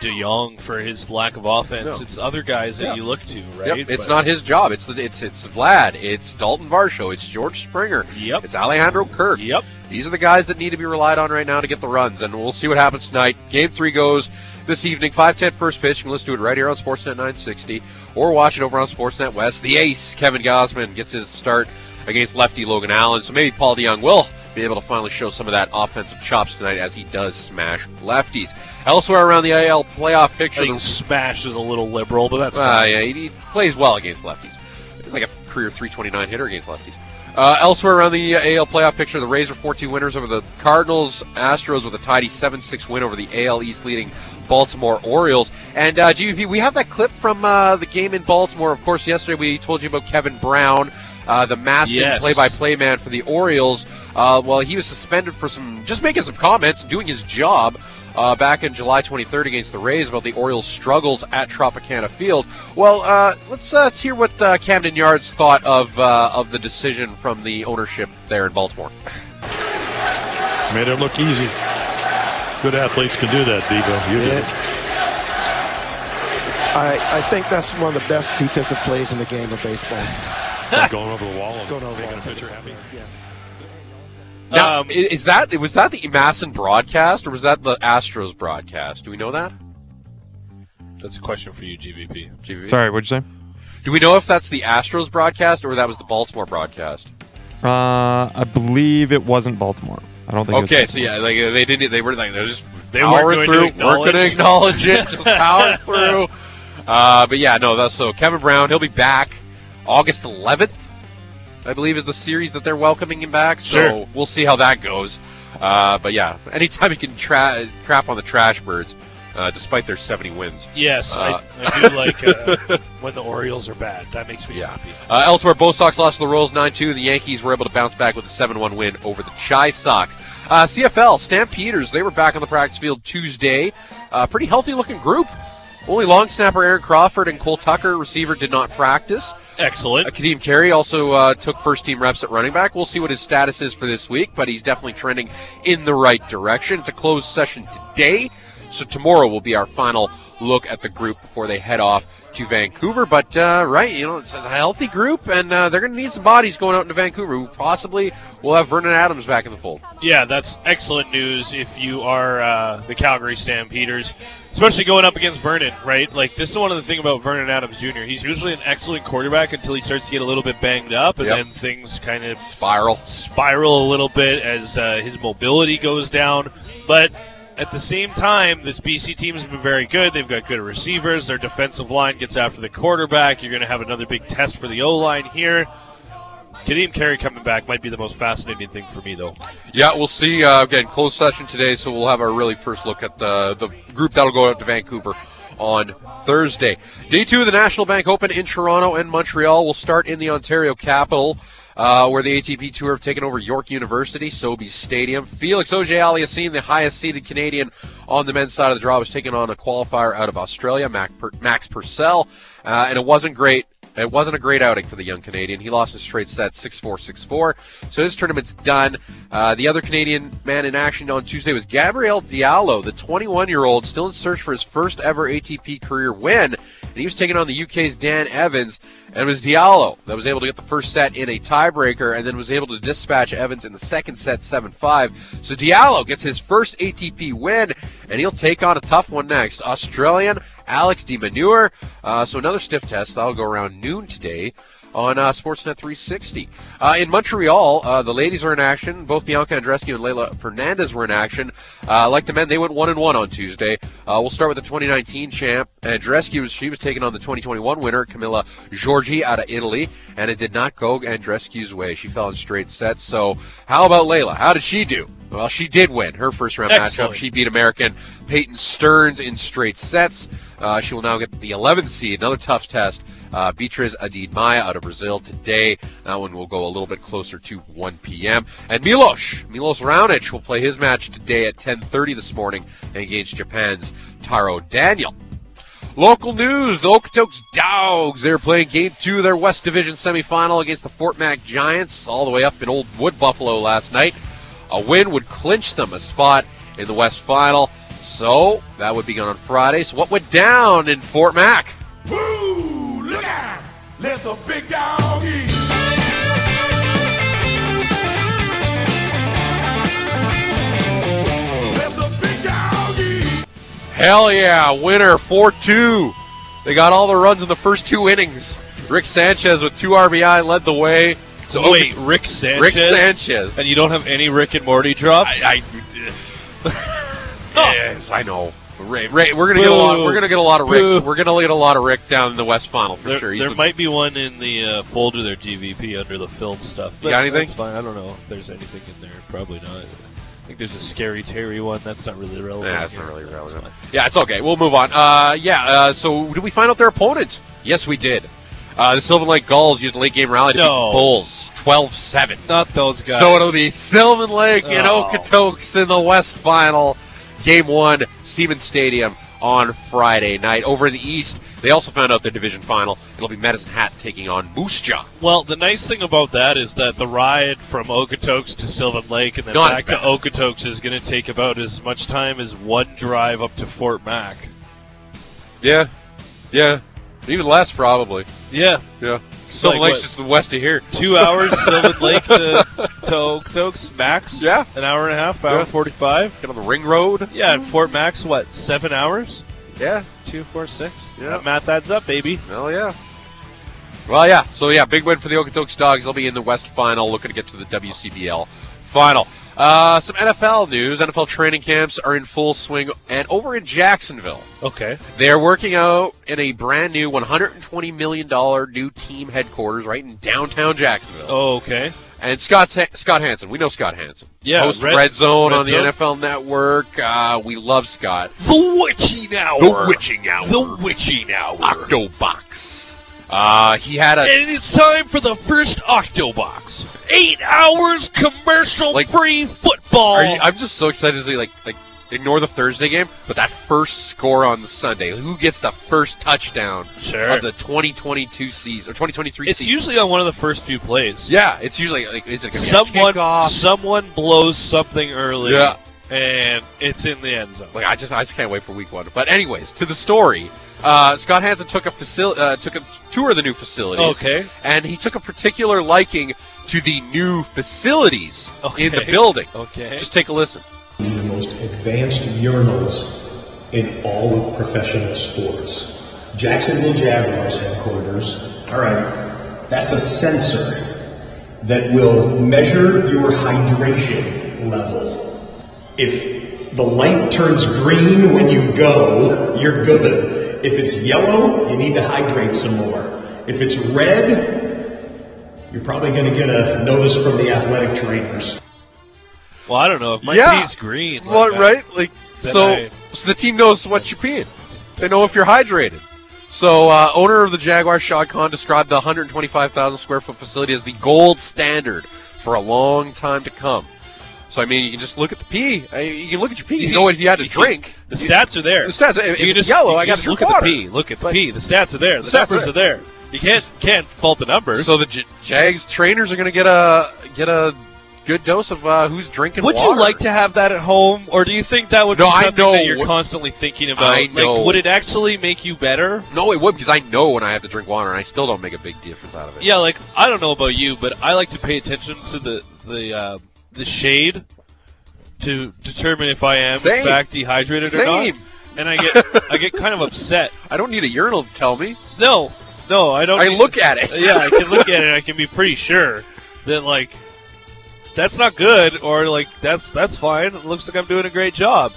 De Jong for his lack of offense. No. It's other guys that Yeah. you look to, right? Yep, it's But- not his job. It's the, it's it's Vlad. It's Dalton Varsho. It's George Springer. Yep. It's Alejandro Kirk. Yep. These are the guys that need to be relied on right now to get the runs, and we'll see what happens tonight. Game three goes this evening, 5:10 first pitch. You can listen to it right here on Sportsnet 960, or watch it over on Sportsnet West. The ace Kevin Gausman gets his start against lefty Logan Allen, so maybe Paul DeJong will be able to finally show some of that offensive chops tonight as he does smash lefties. Elsewhere around the AL playoff I picture, think the smash is a little liberal, but that's uh, fine. yeah, he, he plays well against lefties. He's like a career 329 hitter against lefties. Uh, elsewhere around the AL playoff picture, the Rays are 14 winners over the Cardinals. Astros with a tidy 7-6 win over the AL East leading Baltimore Orioles. And uh, GVP, we have that clip from uh, the game in Baltimore. Of course, yesterday we told you about Kevin Brown, uh, the massive Yes. play-by-play man for the Orioles. Uh, well, he was suspended for some just making some comments, doing his job uh, back in July 23rd against the Rays about the Orioles' struggles at Tropicana Field. Well, uh, let's, uh, let's hear what uh, Camden Yards thought of uh, of the decision from the ownership there in Baltimore. Made it look easy. Good athletes can do that, Bevo. You did. I, I think that's one of the best defensive plays in the game of baseball. Going over the wall and Going over the wall. a pitcher happy. Yes. Now, Um, i- is that was that the MASN broadcast or was that the Astros broadcast? Do we know that? That's a question for you, GVP. GVP? Sorry, what'd you say? Do we know if that's the Astros broadcast or that was the Baltimore broadcast? Uh, I believe it wasn't Baltimore. I don't think. it was Okay, so yeah, like they didn't. They were like they're just They weren't powering going to through, weren't going to acknowledge. acknowledge it, just powering through. Uh, but yeah, no, that's so Kevin Brown. He'll be back August 11th, I believe, is the series that they're welcoming him back. So Sure. we'll see how that goes. Uh, but yeah, anytime you can tra- crap on the trash birds, uh, despite their 70 wins. Yes, Uh, I, I do like uh, when the Orioles are bad. That makes me Yeah. happy. Uh, elsewhere, Bo Sox lost to the Royals 9-2, and the Yankees were able to bounce back with a 7-1 win over the Chi Sox. Uh, CFL, Stampeders, they were back on the practice field Tuesday. Uh, pretty healthy-looking group. Only long snapper Aaron Crawford and Cole Tucker, receiver, did not practice. Excellent. Uh, Kadeem Carey also uh, took first-team reps at running back. We'll see what his status is for this week, but he's definitely trending in the right direction. It's a closed session today, so tomorrow will be our final look at the group before they head off to Vancouver. But uh, right, you know, it's a healthy group, and uh, they're going to need some bodies going out into Vancouver. Possibly, we'll have Vernon Adams back in the fold. Yeah, that's excellent news if you are uh, the Calgary Stampeders, especially going up against Vernon, right? Like, this is one of the thing about Vernon Adams Jr. He's usually an excellent quarterback until he starts to get a little bit banged up, and Yep. then things kind of Spiral. spiral a little bit as uh, his mobility goes down. But at the same time, this BC team has been very good. They've got good receivers. Their defensive line gets after the quarterback. You're going to have another big test for the O line here. Kadeem Carey coming back might be the most fascinating thing for me, though. Yeah, we'll see. Uh, again, closed session today, so we'll have our really first look at the the group that'll go out to Vancouver on Thursday. Day two of the National Bank Open in Toronto and Montreal will start in the Ontario capital. Uh, where the ATP Tour have taken over York University, Sobeys Stadium. Felix Auger-Aliassime, the highest seeded Canadian on the men's side of the draw, was taking on a qualifier out of Australia, Max Purcell, uh, and it wasn't great. It wasn't a great outing for the young Canadian. He lost his straight set 6-4, 6-4. So his tournament's done. Uh, the other Canadian man in action on Tuesday was Gabriel Diallo, the 21-year-old, still in search for his first ever ATP career win. And he was taking on the UK's Dan Evans. And it was Diallo that was able to get the first set in a tiebreaker and then was able to dispatch Evans in the second set 7-5. So Diallo gets his first ATP win, and he'll take on a tough one next. Australian Alex de Minaur. Uh, so another stiff test. That'll go around noon today on uh, Sportsnet 360. Uh, in Montreal, uh, the ladies are in action. Both Bianca Andreescu and Leylah Fernandez were in action. Uh, like the men, they went one and one on Tuesday. Uh, we'll start with the 2019 champ Andreescu. was- She was taking on the 2021 winner Camila Giorgi out of Italy, and it did not go Andreescu's way. She fell in straight sets. So how about Leylah? How did she do? Well, she did win her first round Excellent. matchup. She beat American Peyton Stearns in straight sets. Uh, she will now get the 11th seed. Another tough test. Uh, Beatriz Haddad Maia out of Brazil today. That one will go a little bit closer to 1 p.m. And Milos, Milos Raonic will play his match today at 10:30 this morning against Japan's Taro Daniel. Local news: The Okotoks Dawgs. They're playing Game Two of their West Division semifinal against the Fort Mac Giants, all the way up in Old Wood Buffalo last night. A win would clinch them a spot in the West Final. So that would be gone on Friday. So what went down in Fort Mac? Woo! Look out! Let the big dog eat. Big dog eat. Hell yeah, winner 4 2. They got all the runs in the first two innings. Rick Sanchez with two RBI led the way. So Wait, Rick Sanchez? Rick Sanchez. And you don't have any Rick and Morty drops? I, yes, I know. Ray, Ray, we're gonna get a lot. We're gonna get a lot of Rick. Boo. We're gonna get a lot of Rick down in the West Final for there sure. He's there the- might be one in the uh, folder there, GVP, under the film stuff. You got anything? That's fine. I don't know if there's anything in there. Probably not. I think there's a Scary Terry one. That's not really relevant. Nah, that's not really That's relevant. fine. Yeah, it's okay. We'll move on. Uh, yeah. Uh, so did we find out their opponent? Yes, we did. Uh, the Sylvan Lake Gulls used a late game rally to beat the Bulls 12-7. Not those guys. So it'll be Sylvan Lake and Oh. Okotoks in the West Final. Game one, Seaman Stadium on Friday night. Over in the East, they also found out their division final. It'll be Medicine Hat taking on Moose Jaw. Well, the nice thing about that is that the ride from Okotoks to Sylvan Lake and then Not back to. Okotoks is going to take about as much time as one drive up to Fort Mac. Yeah, yeah, even less probably. Yeah, Yeah, Sylvan like Lake's what? just the west of here. two hours Sylvan Lake to, to Okotoks max. Yeah. an hour and a half, hour Yeah. forty-five. Get on the ring road. Yeah, and Fort Mac's what? Seven hours? Yeah, Two, four, six. Yeah. That math adds up, baby. Hell yeah. Well, yeah. So yeah, big win for the Okotoks Dawgs. They'll be in the West Final, looking to get to the WCBL Final. Uh, some NFL news. NFL training camps are in full swing, and over in Jacksonville, Okay. they're working out in a brand new 120 million dollar new team headquarters right in downtown Jacksonville. Oh, okay. And Scott's Scott Hanson. We know Scott Hanson. Yeah, Host Red- Red, Zone Red on the Zone. NFL Network. Uh, we love Scott. The witching hour. The witching hour. The witching hour. Octobox. Uh, he had a And it's time for the first Octobox. Eight hours commercial-free football. Are you, I'm just so excited to see like like ignore the Thursday game, but that first score on the Sunday. Who gets the first touchdown Sure. of the 2022 season or 2023 it's season? usually on one of the first few plays. yeah, it's usually like is it gonna a someone someone blows something early. Yeah. And it's in the end zone. Like I just I just can't wait for week one. But anyways, to the story. Uh, Scott Hanson took a facility, uh, took a tour of the new facilities. Okay. And he took a particular liking to the new facilities in the building. Okay. Just take a listen. the most advanced urinals in all of professional sports. Jacksonville Jaguars headquarters. All right, that's a sensor that will measure your hydration level. If the light turns green when you go, you're good. If it's yellow, you need to hydrate some more. If it's red, you're probably going to get a notice from the athletic trainers. Well, I don't know if my Yeah. pee's green. Well, like right? Like so, I- so the team knows what you're peeing. They know if you're hydrated. So, uh, owner of the Jaguar, Shad Khan, described the 125,000 square foot facility as the gold standard for a long time to come. So, I mean, you can just look at the pee. You can look at your pee. You know if you had to drink. The stats are there. The stats. If, You if just, yellow, you I got to look water. at the P. Look at the But- P. The stats are there. The, The stats numbers are are there. You can't can't fault the numbers. So the J- Jags trainers are going to get a get a good dose of uh, who's drinking would water. you like to have that at home, or do you think that would No, be I something know that you're constantly thinking about? I know. Like, would it actually make you better? No, it would because I know when I have to drink water, and I still don't make a big difference out of it. Yeah, like I don't know about you, but I like to pay attention to the the uh, the shade to determine if I am Same. in fact dehydrated or not. And I get I get kind of upset. I don't need a urinal to tell me. No, no, I don't. I look at it. yeah, I can look at it. I can be pretty sure that like that's not good, or like that's that's fine. It looks like I'm doing a great job.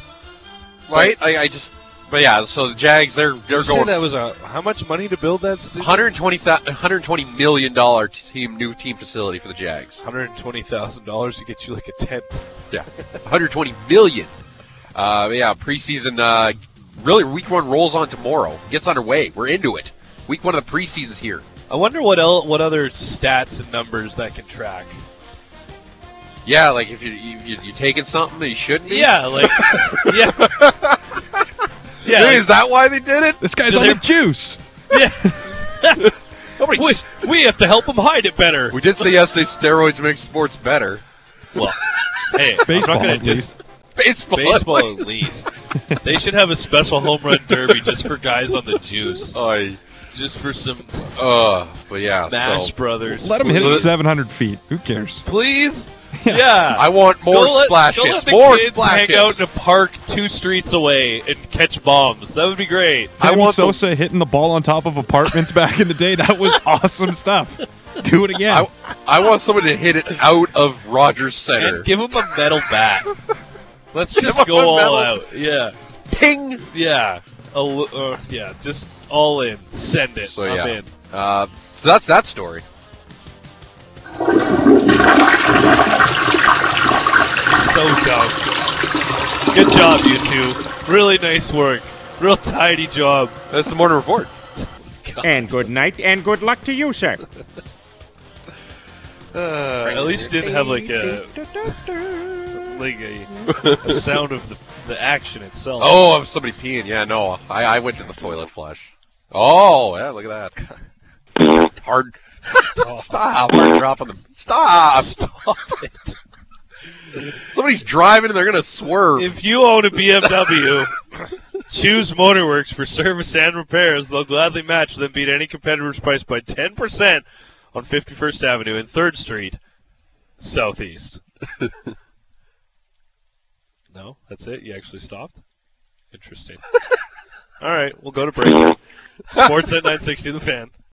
right? I, I just, but yeah. So the Jags, they're they're You said going that was a how much money to build that? Stadium? 120 120 million dollar team new team facility for the Jags. Hundred twenty thousand dollars to get you like a tent. Yeah, 120 million. Uh, yeah, preseason. Uh, really, week one rolls on tomorrow. Gets underway. We're into it. Week one of the preseason's here. I wonder what el- what other stats and numbers that can track. Yeah, like if you, you, you you're taking something that you shouldn't be. Yeah, like yeah. Yeah, Hey, like- is that why they did it? This guy's on the juice. Nobody. we, we have to help him hide it better. We did say yesterday steroids make sports better. Well, hey, Baseball, I'm not at gonna just Baseball. baseball at least. they should have a special home run derby just for guys on the juice, Oh, just for some uh, but yeah. Mash so Brothers. Let him hit So 700 feet. Who cares? please. Yeah, I want more go let, splash go let the More kids splash hang out in a park two streets away and catch bombs. That would be great. I Sammy want the- Sosa hitting the ball on top of apartments back in the day. That was awesome stuff. Do it again. I, I want somebody to hit it out of Rogers Center. And give him a metal bat. Let's just go all metal- out. Yeah, Ping. yeah, a l- uh, yeah. Just all in. Send it. So I'm yeah. in. Uh, so that's that story. So dumb. Good job, you two. Really nice work. Real tidy job. That's the morning report. And good night and good luck to you, sir. Uh, at least didn't have like a like a, a sound of the, the action itself. Oh, of somebody peeing. Yeah, no, I, I went to the toilet flush. Oh, yeah, look at that. Hard. Stop. Hard drop on the. Stop. Stop it. Somebody's driving and they're gonna swerve. If you own a BMW, choose Motorworks for service and repairs. They'll gladly match then beat any competitor's price by 10% on 51st Avenue and 3rd Street, Southeast. no, that's it? You actually stopped? Interesting. All right, we'll go to break. Sportsnet 960 The Fan.